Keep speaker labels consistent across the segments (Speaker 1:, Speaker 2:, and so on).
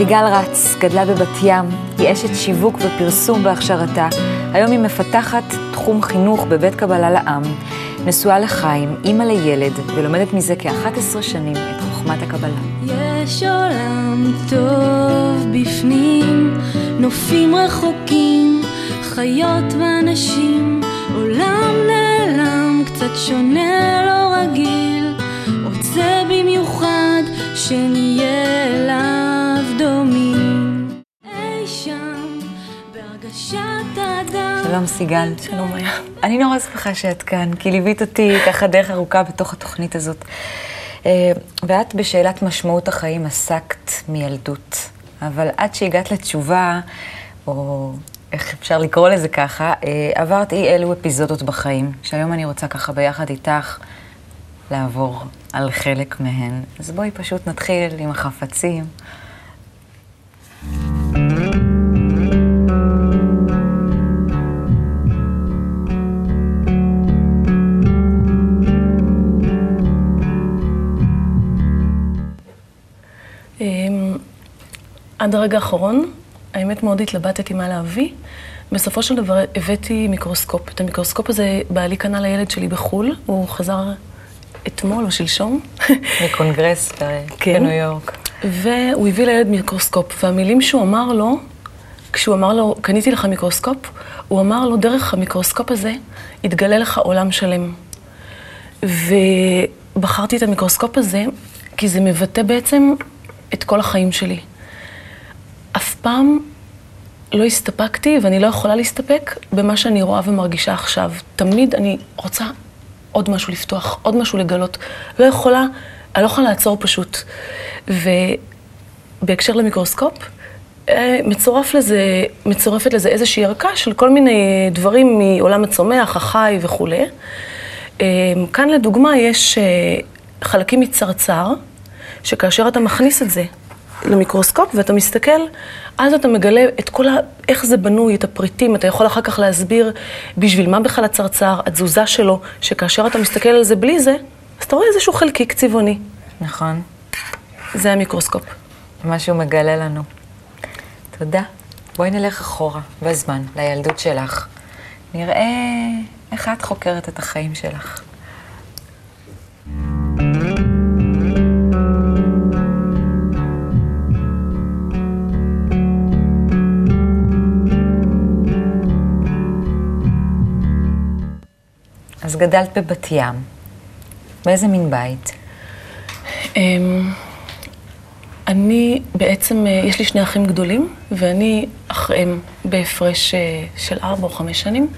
Speaker 1: סיגל רץ, גדלה בבת ים, היא אשת שיווק ופרסום בהכשרתה. היום היא מפתחת תחום חינוך בבית קבלה לעם, נשואה לחיים, אימא לילד, ולומדת מזה כ-11 שנים את חוכמת הקבלה.
Speaker 2: יש עולם טוב בפנים, נופים רחוקים, חיות ואנשים, עולם נעלם, קצת שונה, לא רגיל, רוצה במיוחד שנהיה אליו
Speaker 1: שלום סיגל.
Speaker 3: שלום היה.
Speaker 1: אני נורא שמחה שאת כאן, כי ליווית אותי ככה דרך ארוכה בתוך התוכנית הזאת. אה, ואת בשאלת משמעות החיים עסקת מילדות, אבל עד שהגעת לתשובה, או איך אפשר לקרוא לזה ככה, אה, עברת אי אלו אפיזודות בחיים, שהיום אני רוצה ככה ביחד איתך לעבור על חלק מהן. אז בואי פשוט נתחיל עם החפצים.
Speaker 3: עד הרגע האחרון, האמת מאוד התלבטתי מה להביא. בסופו של דבר הבאתי מיקרוסקופ. את המיקרוסקופ הזה בעלי קנה לילד שלי בחו"ל, הוא חזר אתמול או שלשום.
Speaker 1: מקונגרס
Speaker 3: כן.
Speaker 1: בניו יורק.
Speaker 3: והוא הביא לילד מיקרוסקופ, והמילים שהוא אמר לו, כשהוא אמר לו, קניתי לך מיקרוסקופ, הוא אמר לו, דרך המיקרוסקופ הזה יתגלה לך עולם שלם. ובחרתי את המיקרוסקופ הזה, כי זה מבטא בעצם את כל החיים שלי. אף פעם לא הסתפקתי, ואני לא יכולה להסתפק במה שאני רואה ומרגישה עכשיו. תמיד אני רוצה עוד משהו לפתוח, עוד משהו לגלות. לא יכולה, אני לא יכולה לעצור פשוט. ובהקשר למיקרוסקופ, אה, מצורף לזה, מצורפת לזה איזושהי ערכה של כל מיני דברים מעולם הצומח, החי וכולי. אה, כאן לדוגמה יש אה, חלקים מצרצר, שכאשר אתה מכניס את זה למיקרוסקופ ואתה מסתכל, אז אתה מגלה את כל ה... איך זה בנוי, את הפריטים, אתה יכול אחר כך להסביר בשביל מה בכלל הצרצר, התזוזה שלו, שכאשר אתה מסתכל על זה בלי זה, אז אתה רואה איזשהו חלקיק צבעוני.
Speaker 1: נכון?
Speaker 3: זה המיקרוסקופ.
Speaker 1: מה שהוא מגלה לנו. תודה. בואי נלך אחורה, בזמן, לילדות שלך. נראה איך את חוקרת את החיים שלך. אז גדלת בבת ים. באיזה מין בית?
Speaker 3: אמ, אני בעצם, אה, יש לי שני אחים גדולים, ואני אחריהם בהפרש אה, של ארבע או חמש שנים.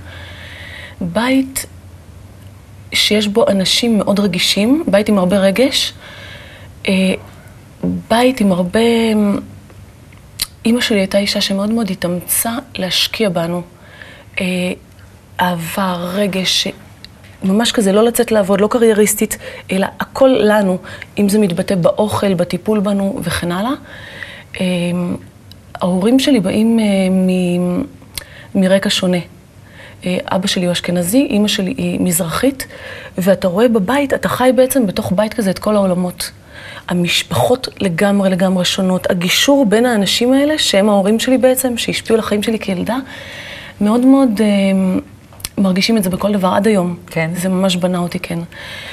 Speaker 3: בית שיש בו אנשים מאוד רגישים, בית עם הרבה רגש, אה, בית עם הרבה... אימא שלי הייתה אישה שמאוד מאוד התאמצה להשקיע בנו. אה, אהבה, רגש, ממש כזה, לא לצאת לעבוד, לא קרייריסטית, אלא הכל לנו, אם זה מתבטא באוכל, בטיפול בנו וכן הלאה. אה, ההורים שלי באים אה, מ- מרקע שונה. אה, אבא שלי הוא אשכנזי, אימא שלי היא מזרחית, ואתה רואה בבית, אתה חי בעצם בתוך בית כזה את כל העולמות. המשפחות לגמרי לגמרי שונות, הגישור בין האנשים האלה, שהם ההורים שלי בעצם, שהשפיעו על החיים שלי כילדה, מאוד מאוד אה, מרגישים את זה בכל דבר עד היום.
Speaker 1: כן?
Speaker 3: זה ממש בנה אותי, כן.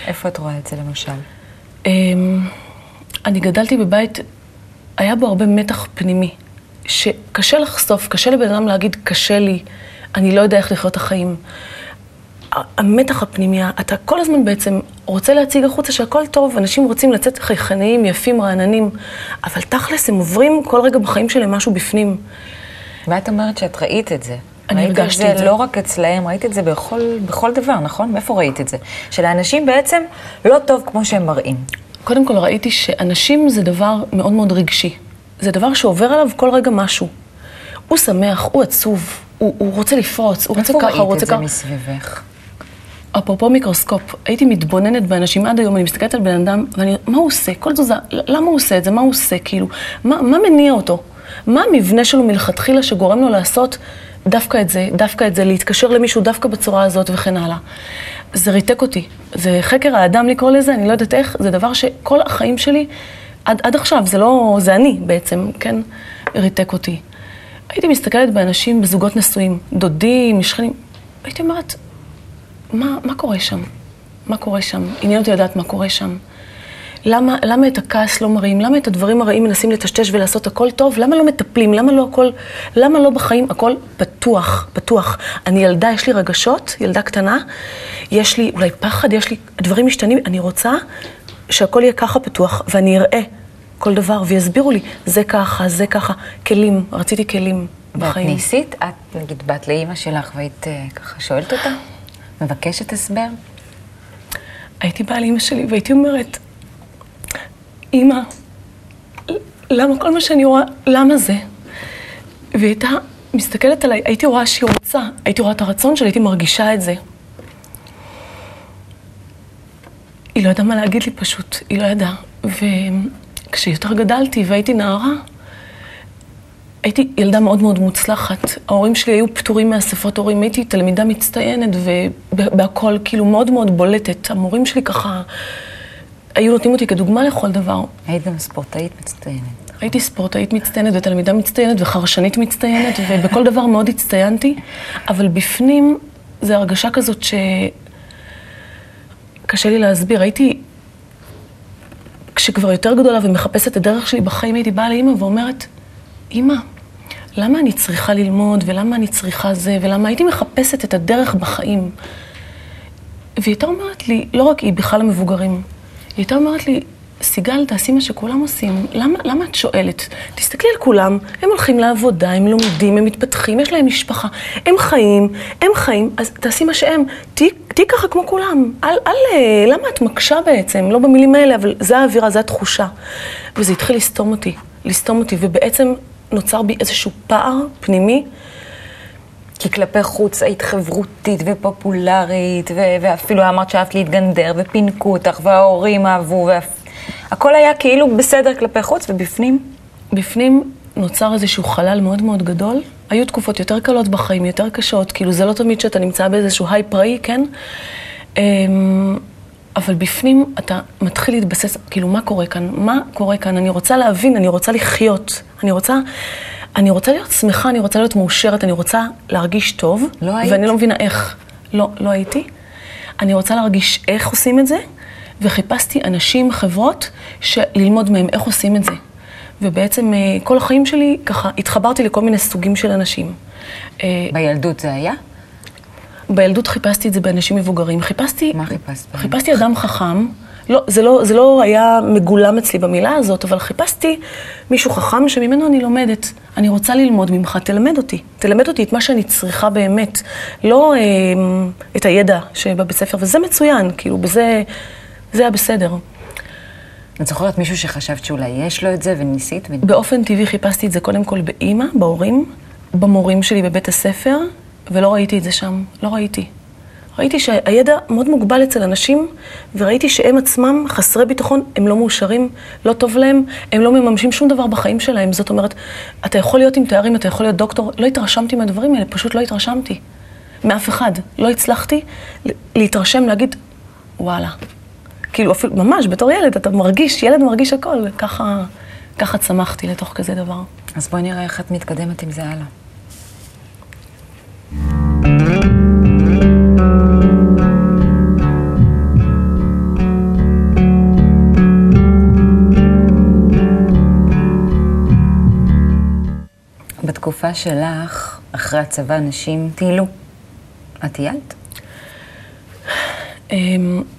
Speaker 1: איפה את רואה את זה למשל?
Speaker 3: אמ, אני גדלתי בבית, היה בו הרבה מתח פנימי, שקשה לחשוף, קשה לבן אדם להגיד, קשה לי, אני לא יודע איך לחיות את החיים. המתח הפנימי, אתה כל הזמן בעצם רוצה להציג החוצה שהכל טוב, אנשים רוצים לצאת חייכניים, יפים, רעננים, אבל תכלס הם עוברים כל רגע בחיים שלהם משהו בפנים.
Speaker 1: ואת אומרת שאת ראית את זה.
Speaker 3: אני
Speaker 1: ראית
Speaker 3: הרגשתי
Speaker 1: את
Speaker 3: את
Speaker 1: זה.
Speaker 3: זה.
Speaker 1: לא רק אצלהם, ראית את זה בכל, בכל דבר, נכון? מאיפה ראית את זה? שלאנשים בעצם לא טוב כמו שהם מראים.
Speaker 3: קודם כל ראיתי שאנשים זה דבר מאוד מאוד רגשי. זה דבר שעובר עליו כל רגע משהו. הוא שמח, הוא עצוב, הוא, הוא רוצה לפרוץ, הוא רוצה
Speaker 1: איפה
Speaker 3: ככה, הוא
Speaker 1: ראית
Speaker 3: רוצה
Speaker 1: את זה
Speaker 3: ככה.
Speaker 1: מסביבך?
Speaker 3: אפרופו מיקרוסקופ, הייתי מתבוננת באנשים עד היום, אני מסתכלת על בן אדם, ואני, מה הוא עושה? כל תזוזה, למה הוא עושה את זה? מה הוא עושה? כאילו, מה, מה מניע אותו? מה המבנה שלו מלכתחילה שגורם לו לעשות דווקא את זה, דווקא את זה, להתקשר למישהו דווקא בצורה הזאת וכן הלאה? זה ריתק אותי. זה חקר האדם לקרוא לזה, אני לא יודעת איך, זה דבר שכל החיים שלי עד, עד עכשיו, זה לא, זה אני בעצם, כן, ריתק אותי. הייתי מסתכלת באנשים, בזוגות נשואים, דודים, שכנים, הייתי אומרת, מה, מה קורה שם? מה קורה שם? עניין אותי לדעת מה קורה שם. למה, למה את הכעס לא מראים? למה את הדברים הרעים מנסים לטשטש ולעשות הכל טוב? למה לא מטפלים? למה לא הכל, למה לא בחיים הכל פתוח, פתוח? אני ילדה, יש לי רגשות, ילדה קטנה, יש לי אולי פחד, יש לי, דברים משתנים, אני רוצה שהכל יהיה ככה פתוח, ואני אראה כל דבר, ויסבירו לי, זה ככה, זה ככה, כלים, רציתי כלים בחיים.
Speaker 1: ואת ניסית? את, נגיד, באת לאימא שלך והיית אה, ככה שואלת אותה? מבקשת הסבר?
Speaker 3: הייתי באה לאימא שלי והייתי אומרת, אימא, למה כל מה שאני רואה, למה זה? והיא הייתה מסתכלת עליי, הייתי רואה שהיא רוצה, הייתי רואה את הרצון שלי, הייתי מרגישה את זה. היא לא ידעה מה להגיד לי פשוט, היא לא ידעה. וכשיותר גדלתי והייתי נערה, הייתי ילדה מאוד מאוד מוצלחת. ההורים שלי היו פטורים מאספות הורים, הייתי תלמידה מצטיינת ובהכל כאילו מאוד מאוד בולטת. המורים שלי ככה היו נותנים אותי כדוגמה לכל דבר.
Speaker 1: היית גם ספורטאית מצטיינת.
Speaker 3: הייתי ספורטאית מצטיינת ותלמידה מצטיינת וחרשנית מצטיינת ובכל דבר מאוד הצטיינתי, אבל בפנים זה הרגשה כזאת ש... קשה לי להסביר. הייתי, כשכבר יותר גדולה ומחפשת את הדרך שלי בחיים, הייתי באה לאימא ואומרת, אימא, למה אני צריכה ללמוד, ולמה אני צריכה זה, ולמה הייתי מחפשת את הדרך בחיים. והיא הייתה אומרת לי, לא רק היא, בכלל המבוגרים, היא הייתה אומרת לי, סיגל, תעשי מה שכולם עושים. למה, למה את שואלת? תסתכלי על כולם, הם הולכים לעבודה, הם לומדים, הם מתפתחים, יש להם משפחה, הם חיים, הם חיים, אז תעשי מה שהם. תהיי ככה כמו כולם. אל, אל, למה את מקשה בעצם? לא במילים האלה, אבל זה האווירה, זה התחושה. וזה התחיל לסתום אותי, לסתום אותי, ובעצם נוצר בי איזשהו פער פנימי.
Speaker 1: כי כלפי חוץ היית חברותית ופופולרית, ו- ואפילו אמרת שאהבת להתגנדר, ופינקו אותך, וההורים אהבו, והכל היה כאילו בסדר כלפי חוץ, ובפנים?
Speaker 3: בפנים נוצר איזשהו חלל מאוד מאוד גדול. היו תקופות יותר קלות בחיים, יותר קשות, כאילו זה לא תמיד שאתה נמצא באיזשהו היי פראי, כן? אמ, אבל בפנים אתה מתחיל להתבסס, כאילו, מה קורה כאן? מה קורה כאן? אני רוצה להבין, אני רוצה לחיות. אני רוצה, אני רוצה להיות שמחה, אני רוצה להיות מאושרת, אני רוצה להרגיש טוב.
Speaker 1: לא היית?
Speaker 3: ואני לא מבינה איך. לא, לא הייתי. אני רוצה להרגיש איך עושים את זה, וחיפשתי אנשים, חברות, ללמוד מהם איך עושים את זה. ובעצם אה, כל החיים שלי, ככה, התחברתי לכל מיני סוגים של אנשים.
Speaker 1: אה, בילדות זה היה?
Speaker 3: בילדות חיפשתי את זה באנשים מבוגרים. חיפשתי...
Speaker 1: מה חיפשת?
Speaker 3: חיפשתי אדם חכם. לא, זה לא, זה לא היה מגולם אצלי במילה הזאת, אבל חיפשתי מישהו חכם שממנו אני לומדת. אני רוצה ללמוד ממך, תלמד אותי. תלמד אותי את מה שאני צריכה באמת. לא אה, את הידע שבבית ספר, וזה מצוין, כאילו, בזה... זה היה בסדר.
Speaker 1: את זוכרת מישהו שחשבת שאולי יש לו את זה וניסית? ו...
Speaker 3: באופן טבעי חיפשתי את זה קודם כל באימא, בהורים, במורים שלי בבית הספר, ולא ראיתי את זה שם. לא ראיתי. ראיתי שהידע מאוד מוגבל אצל אנשים, וראיתי שהם עצמם חסרי ביטחון, הם לא מאושרים, לא טוב להם, הם לא מממשים שום דבר בחיים שלהם. זאת אומרת, אתה יכול להיות עם תארים, אתה יכול להיות דוקטור, לא התרשמתי מהדברים האלה, פשוט לא התרשמתי. מאף אחד. לא הצלחתי להתרשם, להגיד, וואלה, כאילו, אפילו, ממש, בתור ילד, אתה מרגיש, ילד מרגיש הכל, ככה, ככה צמחתי לתוך כזה דבר.
Speaker 1: אז בואי נראה איך את מתקדמת עם זה הלאה. בתקופה שלך, אחרי הצבא, נשים טיילו. את טיילת?
Speaker 3: Um,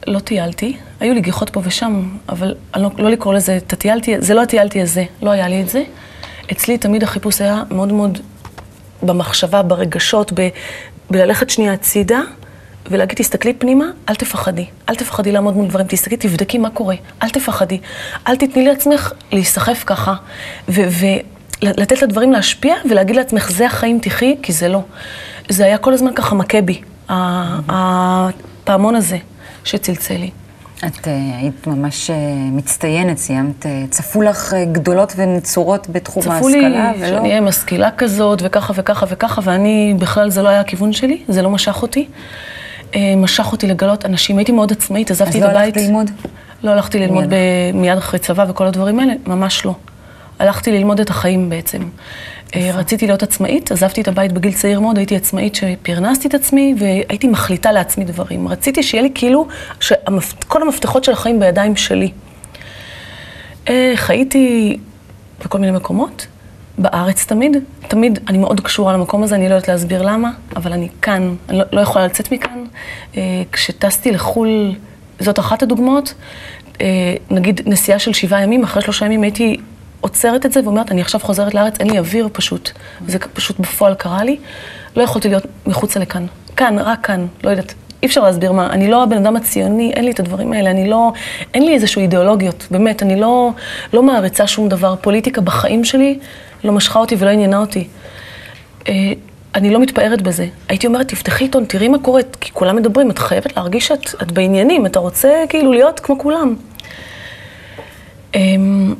Speaker 3: לא טיילתי, היו לי גיחות פה ושם, אבל לא, לא לקרוא לזה, את הטיילתי, זה לא הטיילתי הזה, לא היה לי את זה. אצלי תמיד החיפוש היה מאוד מאוד במחשבה, ברגשות, בללכת שנייה הצידה ולהגיד, תסתכלי פנימה, אל תפחדי. אל תפחדי לעמוד מול דברים, תסתכלי, תבדקי מה קורה, אל תפחדי. אל תתני לעצמך להיסחף ככה, ולתת לדברים להשפיע ולהגיד לעצמך, זה החיים, תחי, כי זה לא. זה היה כל הזמן ככה מכה בי. הפעמון הזה שצלצל לי.
Speaker 1: את uh, היית ממש uh, מצטיינת, סיימת, uh, צפו לך גדולות ונצורות בתחום
Speaker 3: צפו
Speaker 1: ההשכלה,
Speaker 3: לי ולא... שאני אהיה משכילה כזאת, וככה וככה וככה, ואני, בכלל זה לא היה הכיוון שלי, זה לא משך אותי. אה, משך אותי לגלות אנשים. הייתי מאוד עצמאית, עזבתי את
Speaker 1: אז לא
Speaker 3: הבית.
Speaker 1: הלכת ללמוד?
Speaker 3: לא הלכתי ללמוד
Speaker 1: מיד
Speaker 3: אחרי צבא וכל הדברים האלה, ממש לא. הלכתי ללמוד את החיים בעצם. אה, רציתי להיות עצמאית, עזבתי את הבית בגיל צעיר מאוד, הייתי עצמאית שפרנסתי את עצמי והייתי מחליטה לעצמי דברים. רציתי שיהיה לי כאילו, שכל המפתחות של החיים בידיים שלי. אה, חייתי בכל מיני מקומות, בארץ תמיד, תמיד אני מאוד קשורה למקום הזה, אני לא יודעת להסביר למה, אבל אני כאן, אני לא, לא יכולה לצאת מכאן. אה, כשטסתי לחו"ל, זאת אחת הדוגמאות, נגיד נסיעה של שבעה ימים, אחרי שלושה ימים הייתי עוצרת את זה ואומרת, אני עכשיו חוזרת לארץ, אין לי אוויר פשוט, זה פשוט בפועל קרה לי, לא יכולתי להיות מחוצה לכאן. כאן, רק כאן, לא יודעת. אי אפשר להסביר מה, אני לא הבן אדם הציוני, אין לי את הדברים האלה, אני לא, אין לי איזשהו אידיאולוגיות, באמת, אני לא, לא מעריצה שום דבר. פוליטיקה בחיים שלי לא משכה אותי ולא עניינה אותי. אה, אני לא מתפארת בזה. הייתי אומרת, תפתחי עיתון, תראי מה קורה, כי כולם מדברים, את חייבת להרגיש שאת את בעניינים, אתה רוצה כאילו להיות כמו כולם. אמ,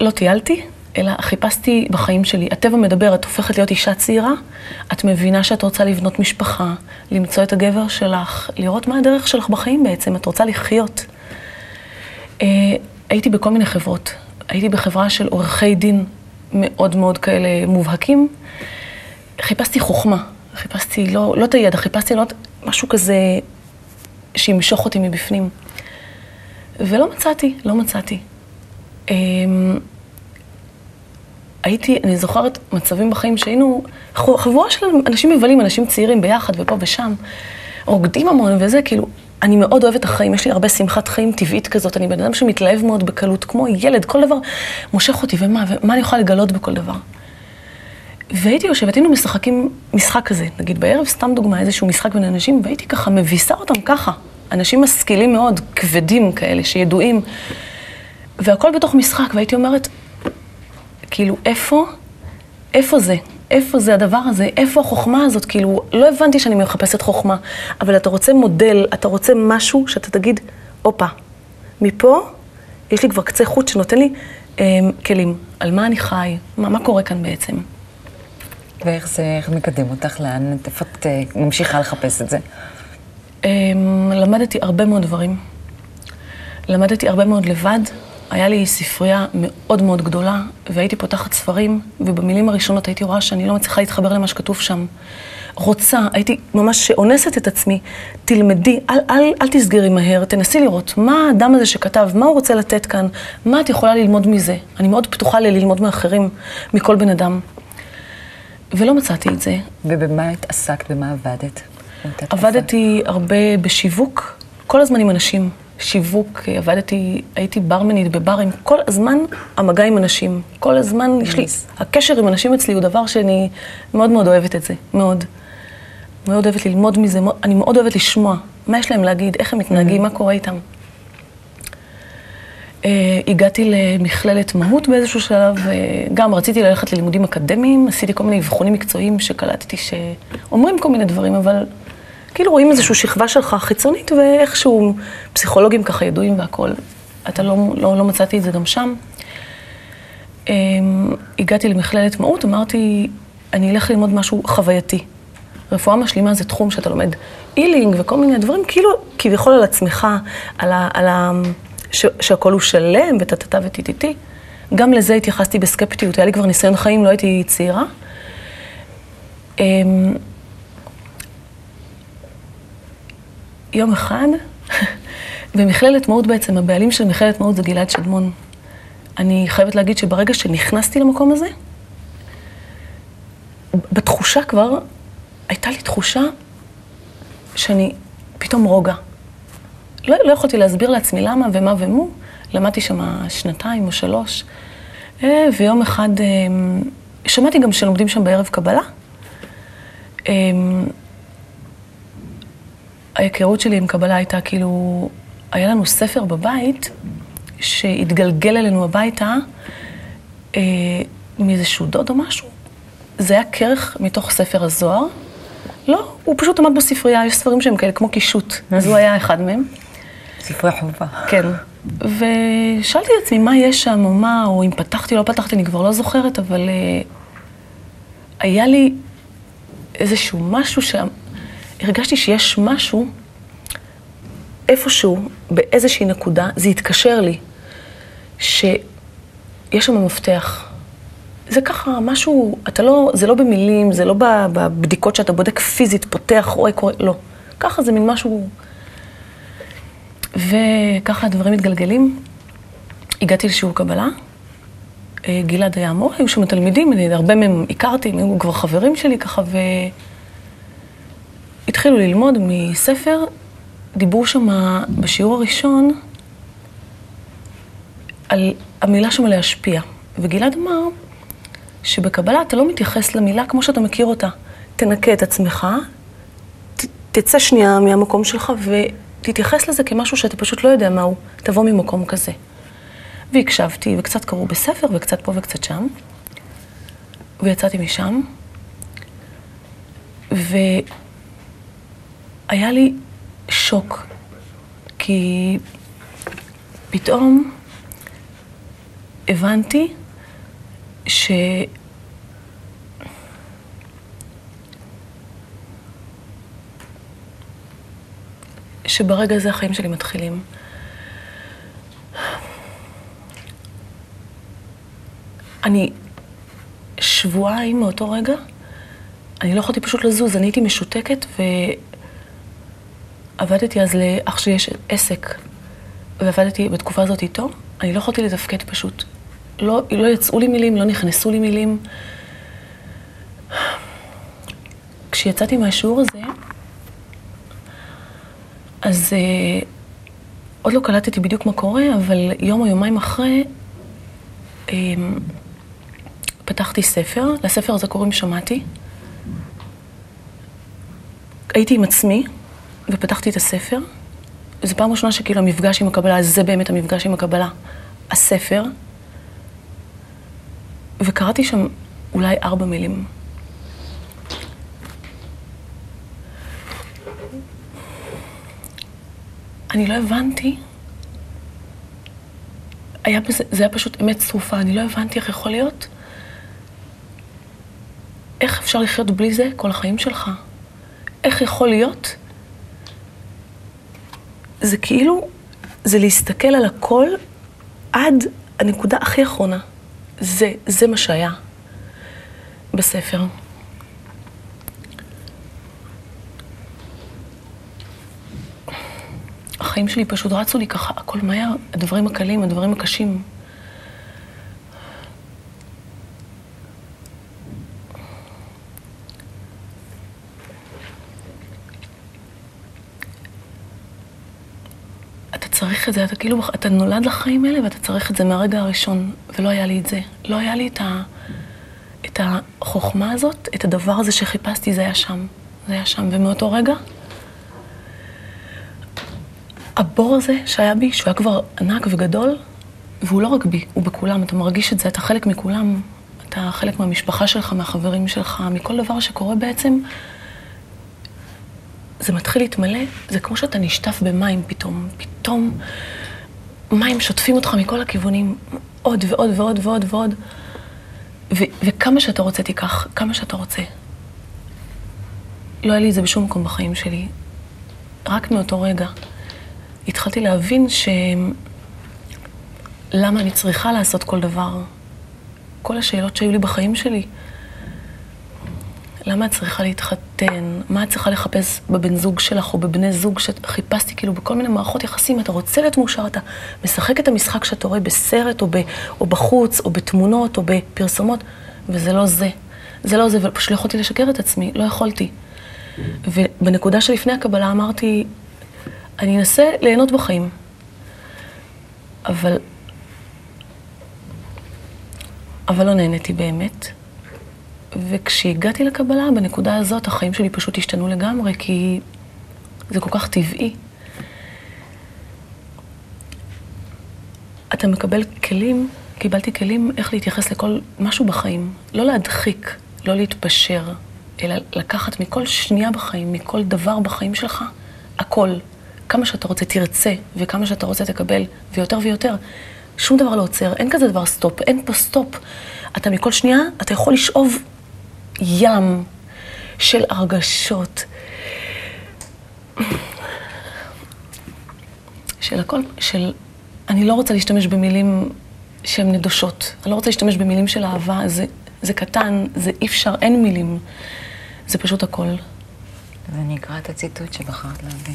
Speaker 3: לא טיילתי, אלא חיפשתי בחיים שלי. הטבע מדבר, את הופכת להיות אישה צעירה, את מבינה שאת רוצה לבנות משפחה, למצוא את הגבר שלך, לראות מה הדרך שלך בחיים בעצם, את רוצה לחיות. אה, הייתי בכל מיני חברות. הייתי בחברה של עורכי דין מאוד מאוד כאלה מובהקים. חיפשתי חוכמה, חיפשתי לא, לא את הידע, חיפשתי לא, משהו כזה שימשוך אותי מבפנים. ולא מצאתי, לא מצאתי. אמ, הייתי, אני זוכרת מצבים בחיים שהיינו חבורה של אנשים מבלים, אנשים צעירים ביחד ופה ושם, רוקדים המון וזה, כאילו, אני מאוד אוהבת החיים, יש לי הרבה שמחת חיים טבעית כזאת, אני בן אדם שמתלהב מאוד בקלות, כמו ילד, כל דבר מושך אותי, ומה, ומה אני יכולה לגלות בכל דבר. והייתי יושבת, היינו משחקים משחק כזה, נגיד בערב, סתם דוגמה, איזשהו משחק בין אנשים, והייתי ככה מביסה אותם ככה. אנשים משכילים מאוד, כבדים כאלה, שידועים. והכל בתוך משחק, והייתי אומרת, כאילו, איפה, איפה זה? איפה זה הדבר הזה? איפה החוכמה הזאת? כאילו, לא הבנתי שאני מחפשת חוכמה, אבל אתה רוצה מודל, אתה רוצה משהו שאתה תגיד, הופה, מפה יש לי כבר קצה חוט שנותן לי אה, כלים. על מה אני חי? מה, מה קורה כאן בעצם?
Speaker 1: ואיך זה, איך מקדם אותך? לאן, איפה את אה, ממשיכה לחפש את זה?
Speaker 3: אמ, למדתי הרבה מאוד דברים. למדתי הרבה מאוד לבד. היה לי ספרייה מאוד מאוד גדולה, והייתי פותחת ספרים, ובמילים הראשונות הייתי רואה שאני לא מצליחה להתחבר למה שכתוב שם. רוצה, הייתי ממש אונסת את עצמי, תלמדי, אל, אל, אל תסגרי מהר, תנסי לראות מה האדם הזה שכתב, מה הוא רוצה לתת כאן, מה את יכולה ללמוד מזה. אני מאוד פתוחה ללמוד מאחרים, מכל בן אדם. ולא מצאתי את זה.
Speaker 1: ובמה התעסקת? במה עבדת?
Speaker 3: עבדתי הרבה בשיווק, כל הזמן עם אנשים. שיווק, עבדתי, הייתי ברמנית בברים, כל הזמן המגע עם אנשים. כל הזמן יש לי, הקשר עם אנשים אצלי הוא דבר שאני מאוד מאוד אוהבת את זה, מאוד. מאוד אוהבת ללמוד מזה, מאוד- אני מאוד אוהבת לשמוע מה יש להם להגיד, איך הם מתנהגים, מה קורה איתם. Uh, הגעתי למכללת מהות באיזשהו שלב, uh, גם רציתי ללכת ללימודים אקדמיים, עשיתי כל מיני אבחונים מקצועיים שקלטתי שאומרים כל מיני דברים, אבל כאילו רואים איזושהי שכבה שלך חיצונית, ואיכשהו פסיכולוגים ככה ידועים והכול. אתה לא, לא, לא מצאתי את זה גם שם. Um, הגעתי למכללת מהות, אמרתי, אני אלך ללמוד משהו חווייתי. רפואה משלימה זה תחום שאתה לומד אילינג וכל מיני דברים, כאילו כביכול על עצמך, על ה... על ה ש, שהכל הוא שלם וטטטה וטיטיטי. גם לזה התייחסתי בסקפטיות, היה לי כבר ניסיון חיים, לא הייתי צעירה. אמ, יום אחד, במכללת מהות בעצם, הבעלים של מכללת מהות זה גלעד שדמון. אני חייבת להגיד שברגע שנכנסתי למקום הזה, בתחושה כבר, הייתה לי תחושה שאני פתאום רוגע. לא, לא יכולתי להסביר לעצמי למה ומה ומו. למדתי שם שנתיים או שלוש. אה, ויום אחד, אה, שמעתי גם שלומדים שם בערב קבלה. אה, ההיכרות שלי עם קבלה הייתה כאילו, היה לנו ספר בבית שהתגלגל אלינו הביתה אה, מאיזשהו דוד או משהו. זה היה כרך מתוך ספר הזוהר. לא, הוא פשוט עמד בספרייה, יש ספרים שהם כאלה כמו קישוט, אז הוא היה אחד מהם.
Speaker 1: ספרי חובה.
Speaker 3: כן. ושאלתי את עצמי מה יש שם, או מה, או אם פתחתי או לא פתחתי, אני כבר לא זוכרת, אבל uh, היה לי איזשהו משהו הרגשתי שיש משהו, איפשהו, באיזושהי נקודה, זה התקשר לי, שיש שם מפתח. זה ככה, משהו, אתה לא, זה לא במילים, זה לא בבדיקות שאתה בודק פיזית, פותח, רואה, קורא, לא. ככה זה מין משהו... וככה הדברים מתגלגלים. הגעתי לשיעור קבלה, אה, גלעד היה המורה, היו שם תלמידים, הרבה מהם הכרתי, הם היו כבר חברים שלי ככה, והתחילו ללמוד מספר, דיברו שם בשיעור הראשון על המילה שם להשפיע. וגלעד אמר שבקבלה אתה לא מתייחס למילה כמו שאתה מכיר אותה. תנקה את עצמך, ת, תצא שנייה מהמקום שלך ותתייחס לזה כמשהו שאתה פשוט לא יודע מהו. תבוא ממקום כזה. והקשבתי, וקצת קראו בספר, וקצת פה וקצת שם. ויצאתי משם, והיה לי שוק, כי פתאום הבנתי ש... שברגע הזה החיים שלי מתחילים. אני שבועיים מאותו רגע, אני לא יכולתי פשוט לזוז, אני הייתי משותקת ועבדתי אז לאח שיש עסק, ועבדתי בתקופה הזאת איתו, אני לא יכולתי לתפקד פשוט. לא, לא יצאו לי מילים, לא נכנסו לי מילים. כשיצאתי מהשיעור הזה, אז uh, עוד לא קלטתי בדיוק מה קורה, אבל יום או יומיים אחרי, um, פתחתי ספר, לספר הזה קוראים שמעתי. הייתי עם עצמי, ופתחתי את הספר. זו פעם ראשונה שכאילו המפגש עם הקבלה, זה באמת המפגש עם הקבלה. הספר, וקראתי שם אולי ארבע מילים. אני לא הבנתי, היה בזה, זה היה פשוט אמת צרופה, אני לא הבנתי איך יכול להיות איך אפשר לחיות בלי זה כל החיים שלך? איך יכול להיות? זה כאילו, זה להסתכל על הכל עד הנקודה הכי אחרונה. זה, זה מה שהיה בספר. החיים שלי פשוט רצו לי ככה, הכל מהר, הדברים הקלים, הדברים הקשים. צריך את זה, אתה כאילו, אתה נולד לחיים האלה ואתה צריך את זה מהרגע הראשון, ולא היה לי את זה. לא היה לי את, ה, את החוכמה הזאת, את הדבר הזה שחיפשתי, זה היה שם. זה היה שם, ומאותו רגע, הבור הזה שהיה בי, שהוא היה כבר ענק וגדול, והוא לא רק בי, הוא בכולם, אתה מרגיש את זה, אתה חלק מכולם, אתה חלק מהמשפחה שלך, מהחברים שלך, מכל דבר שקורה בעצם. זה מתחיל להתמלא, זה כמו שאתה נשטף במים פתאום. פתאום מים שוטפים אותך מכל הכיוונים, עוד ועוד ועוד ועוד ועוד. ו- וכמה שאתה רוצה תיקח, כמה שאתה רוצה. לא היה לי את זה בשום מקום בחיים שלי. רק מאותו רגע התחלתי להבין ש... למה אני צריכה לעשות כל דבר. כל השאלות שהיו לי בחיים שלי, למה את צריכה להתחתן? מה את צריכה לחפש בבן זוג שלך או בבני זוג שחיפשתי כאילו בכל מיני מערכות יחסים? אתה רוצה להיות מאושר, אתה משחק את המשחק שאתה רואה בסרט או, ב, או בחוץ או בתמונות או בפרסומות, וזה לא זה. זה לא זה, ופשוט לא יכולתי לשקר את עצמי, לא יכולתי. ובנקודה שלפני הקבלה אמרתי, אני אנסה ליהנות בחיים. אבל... אבל לא נהניתי באמת. וכשהגעתי לקבלה, בנקודה הזאת החיים שלי פשוט השתנו לגמרי, כי זה כל כך טבעי. אתה מקבל כלים, קיבלתי כלים איך להתייחס לכל משהו בחיים. לא להדחיק, לא להתפשר, אלא לקחת מכל שנייה בחיים, מכל דבר בחיים שלך, הכל. כמה שאתה רוצה תרצה, וכמה שאתה רוצה תקבל, ויותר ויותר. שום דבר לא עוצר, אין כזה דבר stop, אין פה stop. אתה מכל שנייה, אתה יכול לשאוב ים של הרגשות, של הכל, של... אני לא רוצה להשתמש במילים שהן נדושות. אני לא רוצה להשתמש במילים של אהבה, זה, זה קטן, זה אי אפשר, אין מילים. זה פשוט הכל.
Speaker 1: אז אני אקרא את הציטוט שבחרת להביא.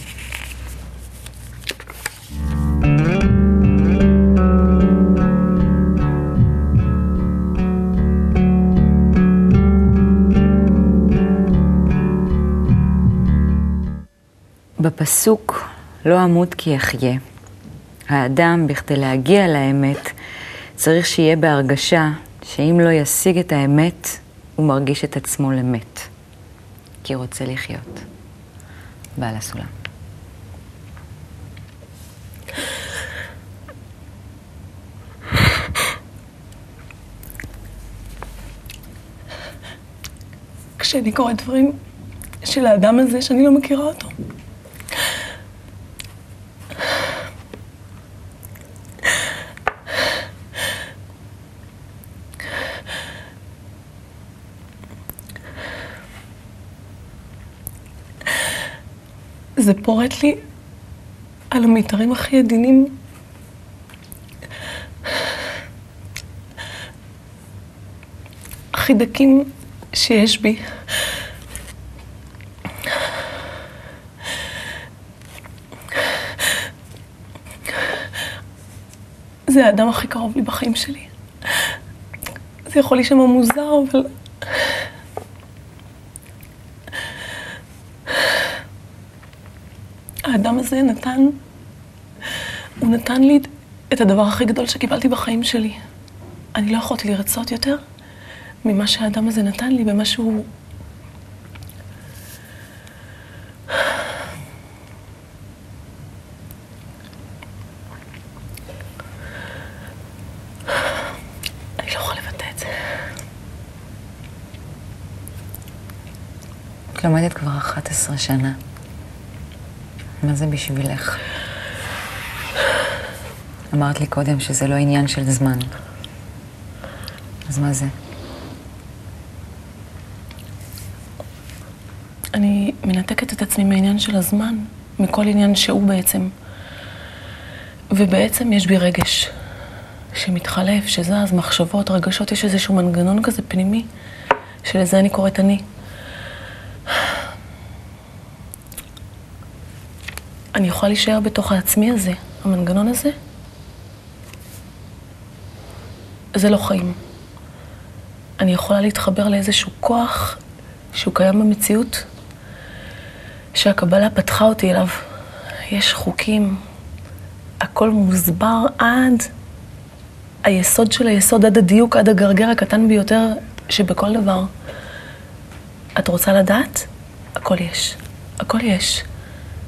Speaker 1: בפסוק לא אמות כי אחיה. האדם, בכדי להגיע לאמת, צריך שיהיה בהרגשה שאם לא ישיג את האמת, הוא מרגיש את עצמו למת. כי רוצה לחיות. בעל הסולם.
Speaker 3: כשאני קוראת דברים של האדם הזה שאני לא מכירה אותו. זה פורט לי על המיתרים הכי עדינים. הכי דקים שיש בי. זה האדם הכי קרוב לי בחיים שלי. זה יכול להישמע מוזר, אבל... האדם הזה נתן, הוא נתן לי את הדבר הכי גדול שקיבלתי בחיים שלי. אני לא יכולתי לרצות יותר ממה שהאדם הזה נתן לי, במה שהוא... לא את.
Speaker 1: את לומדת כבר 11 שנה. מה זה בשבילך? אמרת לי קודם שזה לא עניין של זמן. אז מה זה?
Speaker 3: אני מנתקת את עצמי מהעניין של הזמן, מכל עניין שהוא בעצם. ובעצם יש בי רגש שמתחלף, שזז, מחשבות, רגשות, יש איזשהו מנגנון כזה פנימי, שלזה אני קוראת אני. יכולה להישאר בתוך העצמי הזה, המנגנון הזה. זה לא חיים. אני יכולה להתחבר לאיזשהו כוח שהוא קיים במציאות, שהקבלה פתחה אותי אליו. יש חוקים, הכל מוסבר עד היסוד של היסוד, עד הדיוק, עד הגרגר הקטן ביותר שבכל דבר. את רוצה לדעת? הכל יש. הכל יש.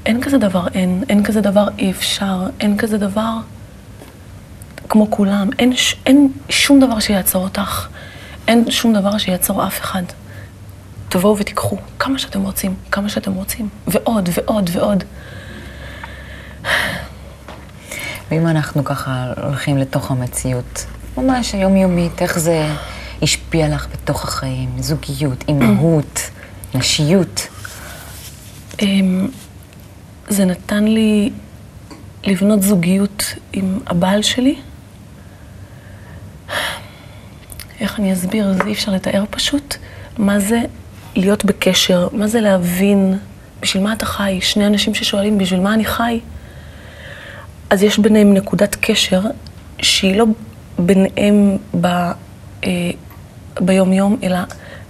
Speaker 3: אין כזה דבר אין, אין כזה דבר אי אפשר, אין כזה דבר כמו כולם. אין, אין שום דבר שיעצור אותך. אין שום דבר שיעצור אף אחד. תבואו ותיקחו כמה שאתם רוצים, כמה שאתם רוצים, ועוד ועוד ועוד.
Speaker 1: ואם אנחנו ככה הולכים לתוך המציאות, ממש היומיומית, איך זה השפיע לך בתוך החיים? זוגיות, אימהות, נשיות.
Speaker 3: זה נתן לי לבנות זוגיות עם הבעל שלי. איך אני אסביר? זה אי אפשר לתאר פשוט. מה זה להיות בקשר, מה זה להבין בשביל מה אתה חי. שני אנשים ששואלים בשביל מה אני חי, אז יש ביניהם נקודת קשר שהיא לא ביניהם ב, אה, ביום-יום, אלא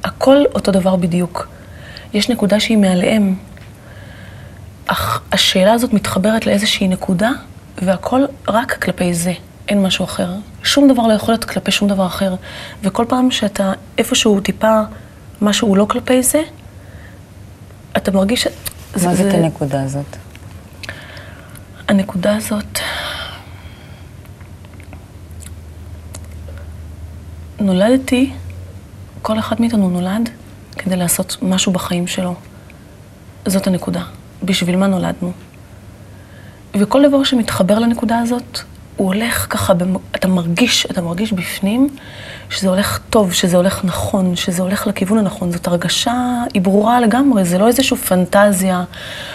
Speaker 3: הכל אותו דבר בדיוק. יש נקודה שהיא מעליהם. אך השאלה הזאת מתחברת לאיזושהי נקודה, והכל רק כלפי זה, אין משהו אחר. שום דבר לא יכול להיות כלפי שום דבר אחר. וכל פעם שאתה איפשהו טיפה משהו לא כלפי זה, אתה מרגיש...
Speaker 1: מה זאת הנקודה הזאת?
Speaker 3: הנקודה הזאת... נולדתי, כל אחד מאיתנו נולד כדי לעשות משהו בחיים שלו. זאת הנקודה. בשביל מה נולדנו. וכל דבר שמתחבר לנקודה הזאת, הוא הולך ככה. אתה מרגיש, אתה מרגיש בפנים שזה הולך טוב, שזה הולך נכון, שזה הולך לכיוון הנכון. זאת הרגשה, היא ברורה לגמרי, זה לא איזושהי פנטזיה.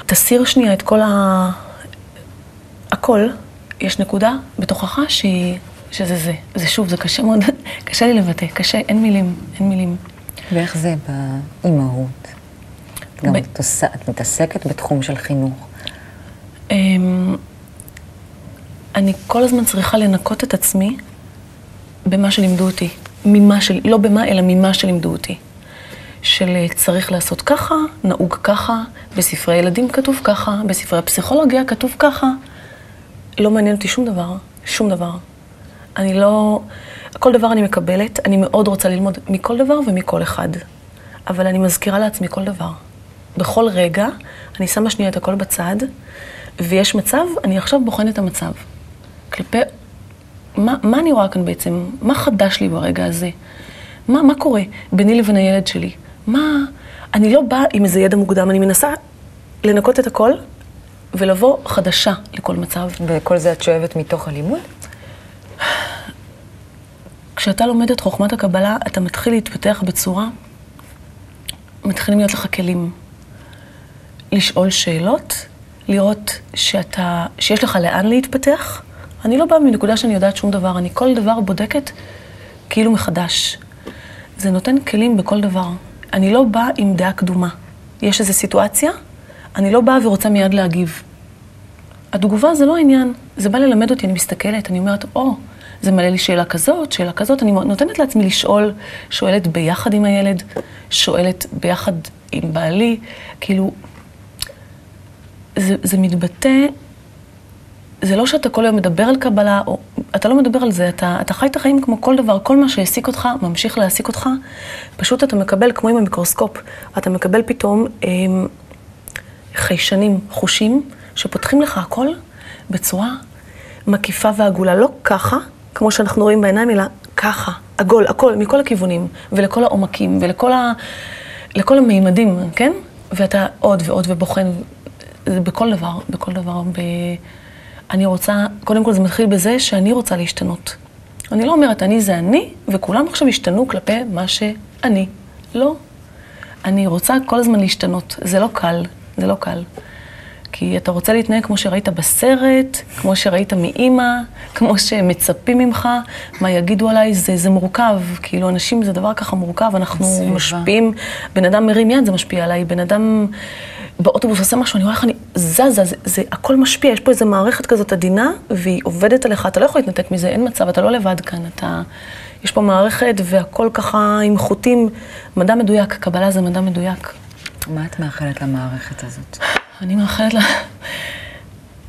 Speaker 3: תסיר שנייה את כל ה... הכל. יש נקודה בתוכך שהיא, שזה זה. זה שוב, זה קשה מאוד, קשה לי לבטא, קשה, אין מילים, אין מילים.
Speaker 1: ואיך זה באימהות? גם ב... את מתעסקת בתחום של חינוך.
Speaker 3: אמ, אני כל הזמן צריכה לנקות את עצמי במה שלימדו אותי. ממה של... לא במה, אלא ממה שלימדו אותי. של אה, צריך לעשות ככה, נהוג ככה, בספרי ילדים כתוב ככה, בספרי הפסיכולוגיה כתוב ככה. לא מעניין אותי שום דבר, שום דבר. אני לא... כל דבר אני מקבלת, אני מאוד רוצה ללמוד מכל דבר ומכל אחד. אבל אני מזכירה לעצמי כל דבר. בכל רגע, אני שמה שנייה את הכל בצד, ויש מצב, אני עכשיו בוחנת את המצב. כלפי, מה, מה אני רואה כאן בעצם? מה חדש לי ברגע הזה? מה, מה קורה ביני לבין הילד שלי? מה... אני לא באה עם איזה ידע מוקדם, אני מנסה לנקות את הכל ולבוא חדשה לכל מצב.
Speaker 1: וכל זה את שואבת מתוך הלימוד?
Speaker 3: כשאתה לומד את חוכמת הקבלה, אתה מתחיל להתפתח בצורה, מתחילים להיות לך כלים. לשאול שאלות, לראות שאתה, שיש לך לאן להתפתח. אני לא באה מנקודה שאני יודעת שום דבר, אני כל דבר בודקת כאילו מחדש. זה נותן כלים בכל דבר. אני לא באה עם דעה קדומה. יש איזו סיטואציה, אני לא באה ורוצה מיד להגיב. התגובה זה לא העניין, זה בא ללמד אותי, אני מסתכלת, אני אומרת, או, oh, זה מעלה לי שאלה כזאת, שאלה כזאת, אני נותנת לעצמי לשאול, שואלת ביחד עם הילד, שואלת ביחד עם בעלי, כאילו, זה, זה מתבטא, זה לא שאתה כל היום מדבר על קבלה, או, אתה לא מדבר על זה, אתה, אתה חי את החיים כמו כל דבר, כל מה שהעסיק אותך, ממשיך להעסיק אותך, פשוט אתה מקבל, כמו עם המיקרוסקופ, אתה מקבל פתאום אה, חיישנים, חושים, שפותחים לך הכל בצורה מקיפה ועגולה. לא ככה, כמו שאנחנו רואים בעיניים, אלא ככה, עגול, הכל, מכל הכיוונים, ולכל העומקים, ולכל ה... לכל המימדים, כן? ואתה עוד ועוד ובוחן, זה בכל דבר, בכל דבר. ב... אני רוצה, קודם כל זה מתחיל בזה שאני רוצה להשתנות. אני לא אומרת, אני זה אני, וכולם עכשיו ישתנו כלפי מה שאני. לא. אני רוצה כל הזמן להשתנות. זה לא קל, זה לא קל. כי אתה רוצה להתנהג כמו שראית בסרט, כמו שראית מאימא, כמו שמצפים ממך, מה יגידו עליי, זה, זה מורכב. כאילו, אנשים זה דבר ככה מורכב, אנחנו סביבה. משפיעים, בן אדם מרים יד, זה משפיע עליי, בן אדם באוטובוס עושה משהו, אני רואה איך אני זזה, זה, זה הכל משפיע, יש פה איזו מערכת כזאת עדינה, והיא עובדת עליך, אתה לא יכול להתנתק מזה, אין מצב, אתה לא לבד כאן, אתה... יש פה מערכת והכל ככה עם חוטים, מדע מדויק, קבלה זה מדע מדויק.
Speaker 1: מה את מאחלת למערכת הזאת?
Speaker 3: אני מאחלת לה...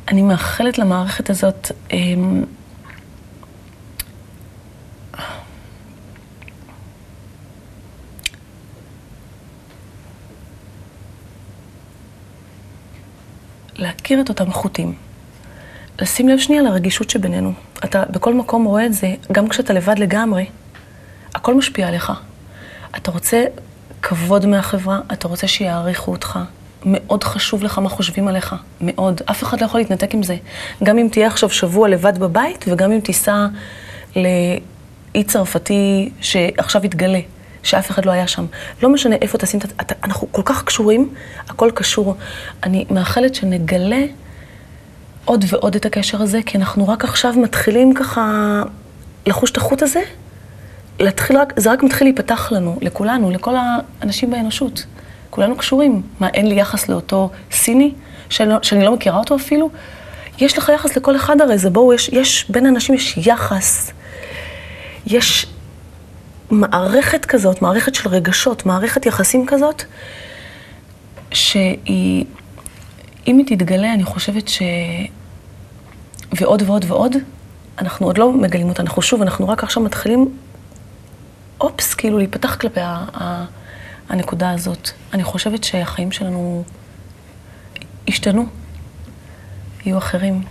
Speaker 3: אני מאחלת למערכת הזאת... אמ... להכיר את אותם חוטים. לשים לב שנייה לרגישות שבינינו. אתה בכל מקום רואה את זה, גם כשאתה לבד לגמרי, הכל משפיע עליך. אתה רוצה כבוד מהחברה, אתה רוצה שיעריכו אותך. מאוד חשוב לך מה חושבים עליך, מאוד. אף אחד לא יכול להתנתק עם זה. גם אם תהיה עכשיו שבוע לבד בבית, וגם אם תיסע לאי צרפתי שעכשיו יתגלה. שאף אחד לא היה שם. לא משנה איפה תשים את... אנחנו כל כך קשורים, הכל קשור. אני מאחלת שנגלה עוד ועוד את הקשר הזה, כי אנחנו רק עכשיו מתחילים ככה לחוש את החוט הזה. להתחיל רק, זה רק מתחיל להיפתח לנו, לכולנו, לכל האנשים באנושות. כולנו קשורים. מה, אין לי יחס לאותו סיני, שאני, שאני לא מכירה אותו אפילו? יש לך יחס לכל אחד הרי זה, בואו, יש, יש, בין אנשים יש יחס. יש מערכת כזאת, מערכת של רגשות, מערכת יחסים כזאת, שהיא, אם היא תתגלה, אני חושבת ש... ועוד ועוד ועוד, אנחנו עוד לא מגלים אותה, אנחנו שוב, אנחנו רק עכשיו מתחילים, אופס, כאילו להיפתח כלפי ה... ה... הנקודה הזאת. אני חושבת שהחיים שלנו השתנו, יהיו אחרים.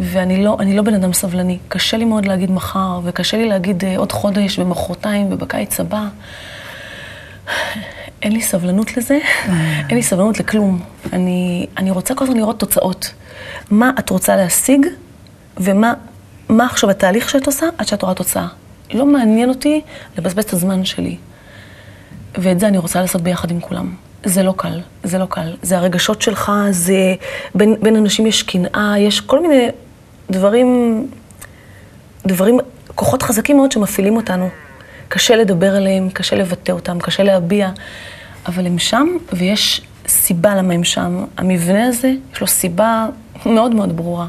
Speaker 3: ואני לא, לא בן אדם סבלני. קשה לי מאוד להגיד מחר, וקשה לי להגיד uh, עוד חודש ומחרתיים ובקיץ הבא. אין לי סבלנות לזה, אין לי סבלנות לכלום. אני, אני רוצה כל הזמן לראות תוצאות. מה את רוצה להשיג ומה מה עכשיו התהליך שאת עושה עד שאת רואה תוצאה. לא מעניין אותי לבזבז את הזמן שלי. ואת זה אני רוצה לעשות ביחד עם כולם. זה לא קל, זה לא קל. זה הרגשות שלך, זה... בין, בין אנשים יש קנאה, יש כל מיני דברים, דברים, כוחות חזקים מאוד שמפעילים אותנו. קשה לדבר עליהם, קשה לבטא אותם, קשה להביע, אבל הם שם, ויש סיבה למה הם שם. המבנה הזה, יש לו סיבה מאוד מאוד ברורה.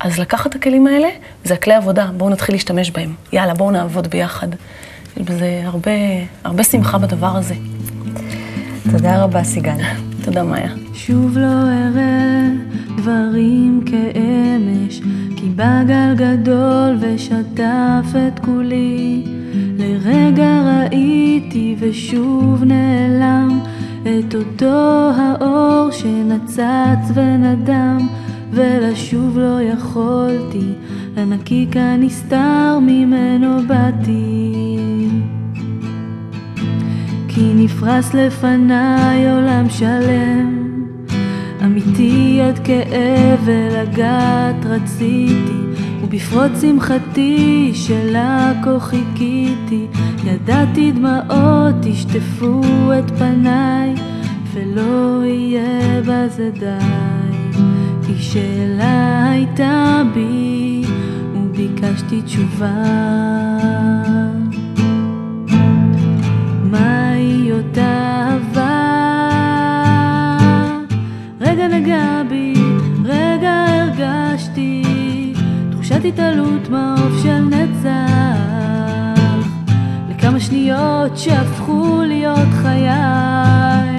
Speaker 3: אז לקחת את הכלים האלה, זה הכלי עבודה, בואו נתחיל להשתמש בהם. יאללה, בואו נעבוד ביחד. יש בזה הרבה, הרבה שמחה בדבר הזה.
Speaker 1: תודה רבה, סיגל.
Speaker 3: תודה, מאיה.
Speaker 2: שוב לא אראה דברים כאמש, כי בא גל גדול ושטף את כולי. לרגע ראיתי ושוב נעלם את אותו האור שנצץ ונדם. ולשוב לא יכולתי, לנקיק הנסתר ממנו באתי. כי נפרס לפניי עולם שלם, אמיתי עד כאב ולגעת רציתי, ובפרוץ שמחתי שלה כה חיכיתי, ידעתי דמעות ישטפו את פניי, ולא יהיה בזה די. כי שאלה הייתה בי וביקשתי תשובה. מהי אהבה? רגע נגע בי, רגע הרגשתי תחושת התעלות מעוף של נצח לכמה שניות שהפכו להיות חיי